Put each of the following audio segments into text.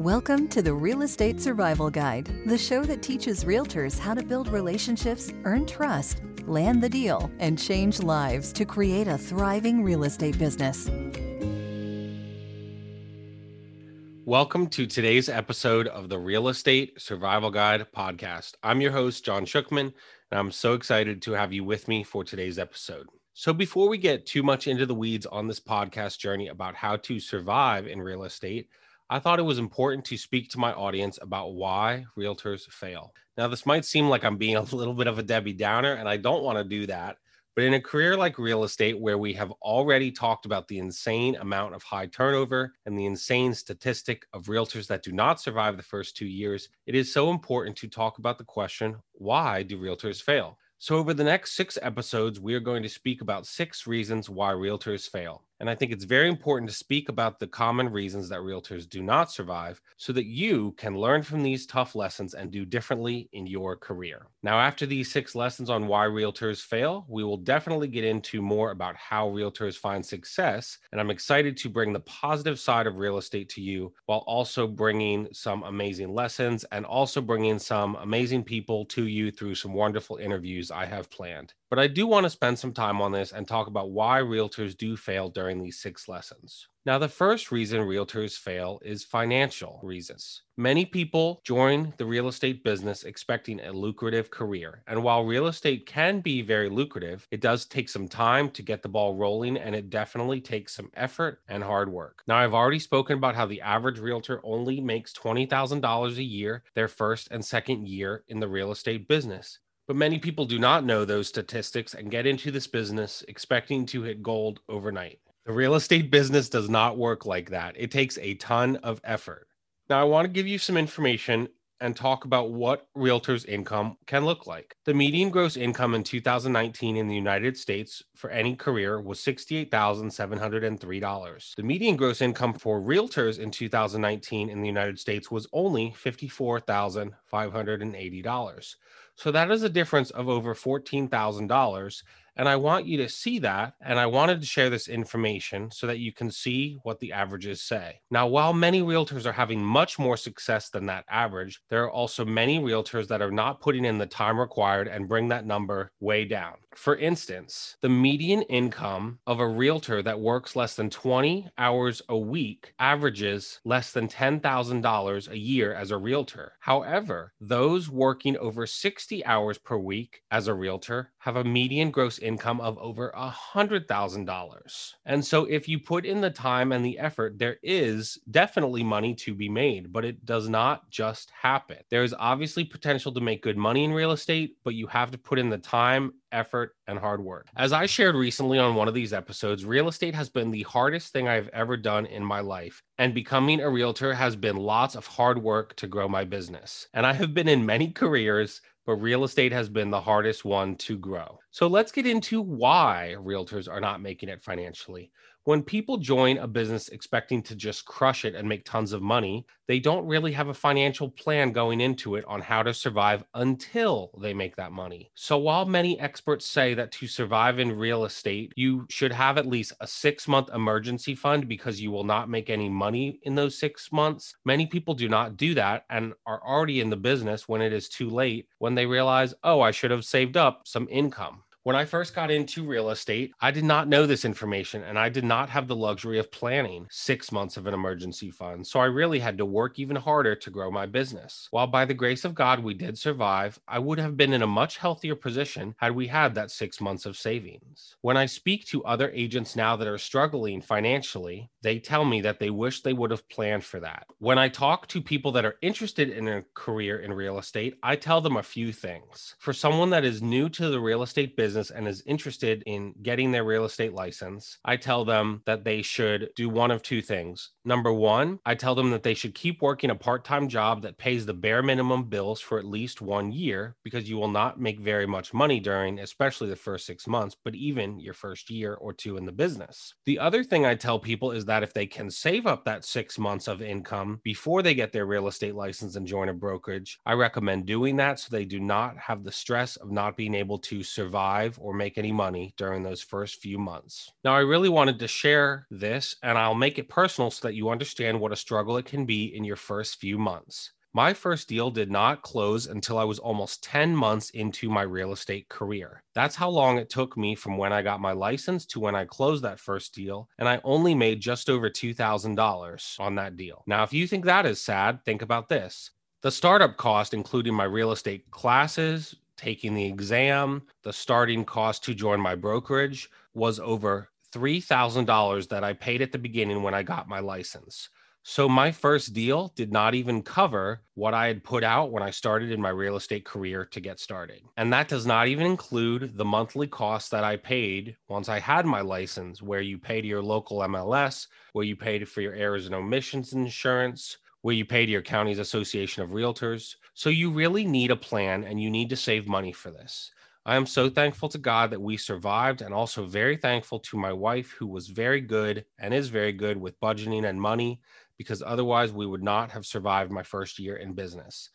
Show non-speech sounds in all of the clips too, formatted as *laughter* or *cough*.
Welcome to the Real Estate Survival Guide, the show that teaches realtors how to build relationships, earn trust, land the deal, and change lives to create a thriving real estate business. Welcome to today's episode of the Real Estate Survival Guide podcast. I'm your host, John Shookman, and I'm so excited to have you with me for today's episode. So, before we get too much into the weeds on this podcast journey about how to survive in real estate, I thought it was important to speak to my audience about why realtors fail. Now, this might seem like I'm being a *laughs* little bit of a Debbie Downer, and I don't want to do that. But in a career like real estate, where we have already talked about the insane amount of high turnover and the insane statistic of realtors that do not survive the first two years, it is so important to talk about the question why do realtors fail? So, over the next six episodes, we are going to speak about six reasons why realtors fail. And I think it's very important to speak about the common reasons that realtors do not survive so that you can learn from these tough lessons and do differently in your career. Now, after these six lessons on why realtors fail, we will definitely get into more about how realtors find success. And I'm excited to bring the positive side of real estate to you while also bringing some amazing lessons and also bringing some amazing people to you through some wonderful interviews I have planned. But I do want to spend some time on this and talk about why realtors do fail during these six lessons. Now, the first reason realtors fail is financial reasons. Many people join the real estate business expecting a lucrative career. And while real estate can be very lucrative, it does take some time to get the ball rolling and it definitely takes some effort and hard work. Now, I've already spoken about how the average realtor only makes $20,000 a year their first and second year in the real estate business. But many people do not know those statistics and get into this business expecting to hit gold overnight. The real estate business does not work like that. It takes a ton of effort. Now, I want to give you some information and talk about what realtors' income can look like. The median gross income in 2019 in the United States for any career was $68,703. The median gross income for realtors in 2019 in the United States was only $54,580. So that is a difference of over $14,000 and I want you to see that. And I wanted to share this information so that you can see what the averages say. Now, while many realtors are having much more success than that average, there are also many realtors that are not putting in the time required and bring that number way down. For instance, the median income of a realtor that works less than 20 hours a week averages less than $10,000 a year as a realtor. However, those working over 60 hours per week as a realtor have a median gross income of over a $100,000. And so if you put in the time and the effort, there is definitely money to be made, but it does not just happen. There is obviously potential to make good money in real estate, but you have to put in the time effort, and hard work. As I shared recently on one of these episodes, real estate has been the hardest thing I've ever done in my life. And becoming a realtor has been lots of hard work to grow my business. And I have been in many careers, but real estate has been the hardest one to grow. So let's get into why realtors are not making it financially. When people join a business expecting to just crush it and make tons of money, they don't really have a financial plan going into it on how to survive until they make that money. So while many experts say that to survive in real estate, you should have at least a six month emergency fund because you will not make any money in those six months, many people do not do that and are already in the business when it is too late when they realize, oh, I should have saved up some income. When I first got into real estate, I did not know this information and I did not have the luxury of planning six months of an emergency fund. So I really had to work even harder to grow my business. While by the grace of God we did survive, I would have been in a much healthier position had we had that six months of savings. When I speak to other agents now that are struggling financially, they tell me that they wish they would have planned for that. When I talk to people that are interested in a career in real estate, I tell them a few things. For someone that is new to the real estate business, business and is interested in getting their real estate license, I tell them that they should do one of two things. Number one, I tell them that they should keep working a part time job that pays the bare minimum bills for at least one year because you will not make very much money during, especially the first six months, but even your first year or two in the business. The other thing I tell people is that if they can save up that six months of income before they get their real estate license and join a brokerage, I recommend doing that so they do not have the stress of not being able to survive survive or make any money during those first few months. Now, I really wanted to share this and I'll make it personal so that you understand what a struggle it can be in your first few months. My first deal did not close until I was almost 10 months into my real estate career. That's how long it took me from when I got my license to when I closed that first deal. And I only made just over $2,000 on that deal. Now, if you think that is sad, think about this. The startup cost, including my real estate classes, taking the exam, the starting cost to join my brokerage was over $3,000 that I paid at the beginning when I got my license. So my first deal did not even cover what I had put out when I started in my real estate career to get started. And that does not even include the monthly costs that I paid once I had my license, where you pay to your local MLS, where you paid for your errors and omissions insurance, where you pay to your county's association of realtors. So you really need a plan and you need to save money for this. I am so thankful to God that we survived and also very thankful to my wife, who was very good and is very good with budgeting and money because otherwise we would not have survived my first year in business.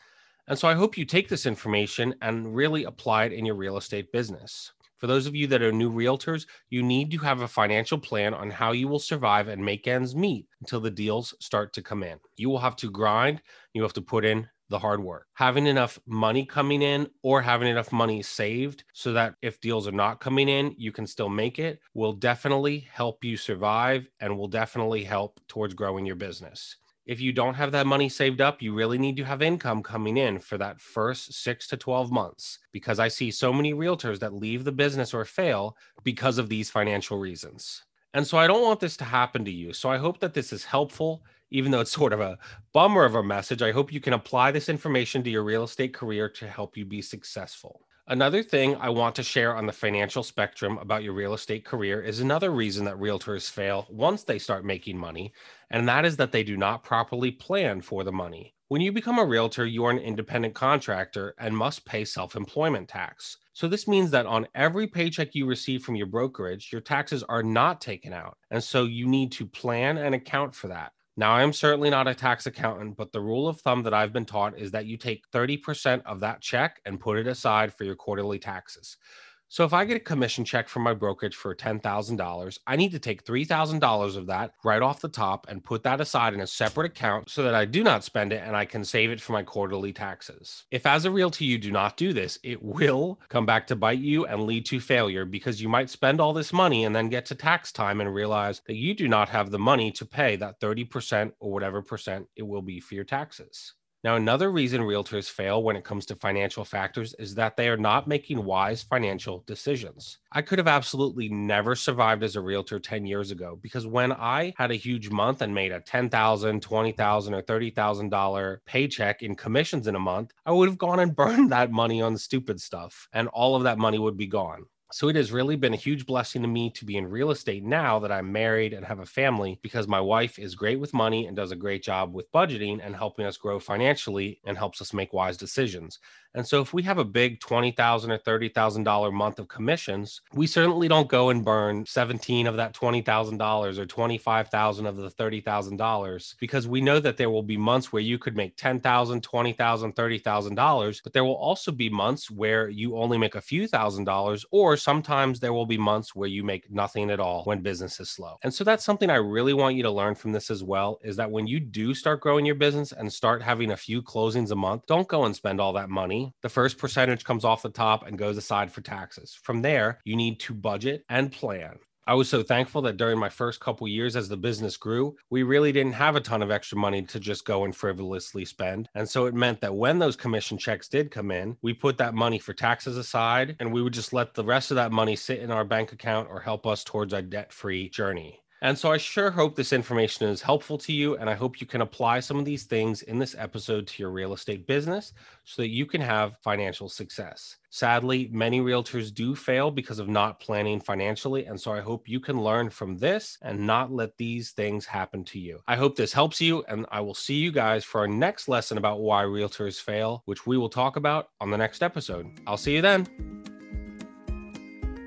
And so I hope you take this information and really apply it in your real estate business. For those of you that are new realtors, you need to have a financial plan on how you will survive and make ends meet until the deals start to come in. You will have to grind, you have to put in the hard work. Having enough money coming in or having enough money saved so that if deals are not coming in, you can still make it will definitely help you survive and will definitely help towards growing your business. If you don't have that money saved up, you really need to have income coming in for that first six to 12 months because I see so many realtors that leave the business or fail because of these financial reasons. And so I don't want this to happen to you. So I hope that this is helpful even though it's *laughs* sort of a bummer of a message, I hope you can apply this information to your real estate career to help you be successful. Another thing I want to share on the financial spectrum about your real estate career is another reason that realtors fail once they start making money, and that is that they do not properly plan for the money. When you become a realtor, you are an independent contractor and must pay self employment tax. So, this means that on every paycheck you receive from your brokerage, your taxes are not taken out. And so you need to plan and account for that. Now, I am certainly not a tax accountant, but the rule of thumb that I've been taught is that you take 30% of that check and put it aside for your quarterly taxes. So if I get a commission check from my brokerage for $10,000, I need to take $3,000 of that right off the top and put that aside in a separate account so that I do not spend it and I can save it for my quarterly taxes. If as a realtor you do not do this, it will come back to bite you and lead to failure because you might spend all this money and then get to tax time and realize that you do not have the money to pay that 30% or whatever percent it will be for your taxes. Now, another reason realtors fail when it comes to financial factors is that they are not making wise financial decisions. I could have absolutely never survived as a realtor 10 years ago because when I had a huge month and made a $10,000, $20,000, or $30,000 paycheck in commissions in a month, I would have gone and *laughs* burned that money on stupid stuff and all of that money would be gone. So it has really been a huge blessing to me to be in real estate now that I'm married and have a family because my wife is great with money and does a great job with budgeting and helping us grow financially and helps us make wise decisions. And so if we have a big 20,000 or $30,000 month of commissions, we certainly don't go and burn 17 of that $20,000 or 25,000 of the $30,000 because we know that there will be months where you could make $10,000, $20,000, $30,000, but there will also be months where you only make a few thousand dollars or sometimes there will be months where you make nothing at all when business is slow. And so that's something I really want you to learn from this as well is that when you do start growing your business and start having a few closings a month, don't go and spend all that money the first percentage comes off the top and goes aside for taxes. From there, you need to budget and plan. I was so thankful that during my first couple years as the business grew, we really didn't have a ton of extra money to just go and frivolously spend. And so it meant that when those commission checks did come in, we put that money for taxes aside and we would just let the rest of that money sit in our bank account or help us towards our debt free journey. And so I sure hope this information is helpful to you. And I hope you can apply some of these things in this episode to your real estate business so that you can have financial success. Sadly, many realtors do fail because of not planning financially. And so I hope you can learn from this and not let these things happen to you. I hope this helps you. And I will see you guys for our next lesson about why realtors fail, which we will talk about on the next episode. I'll see you then.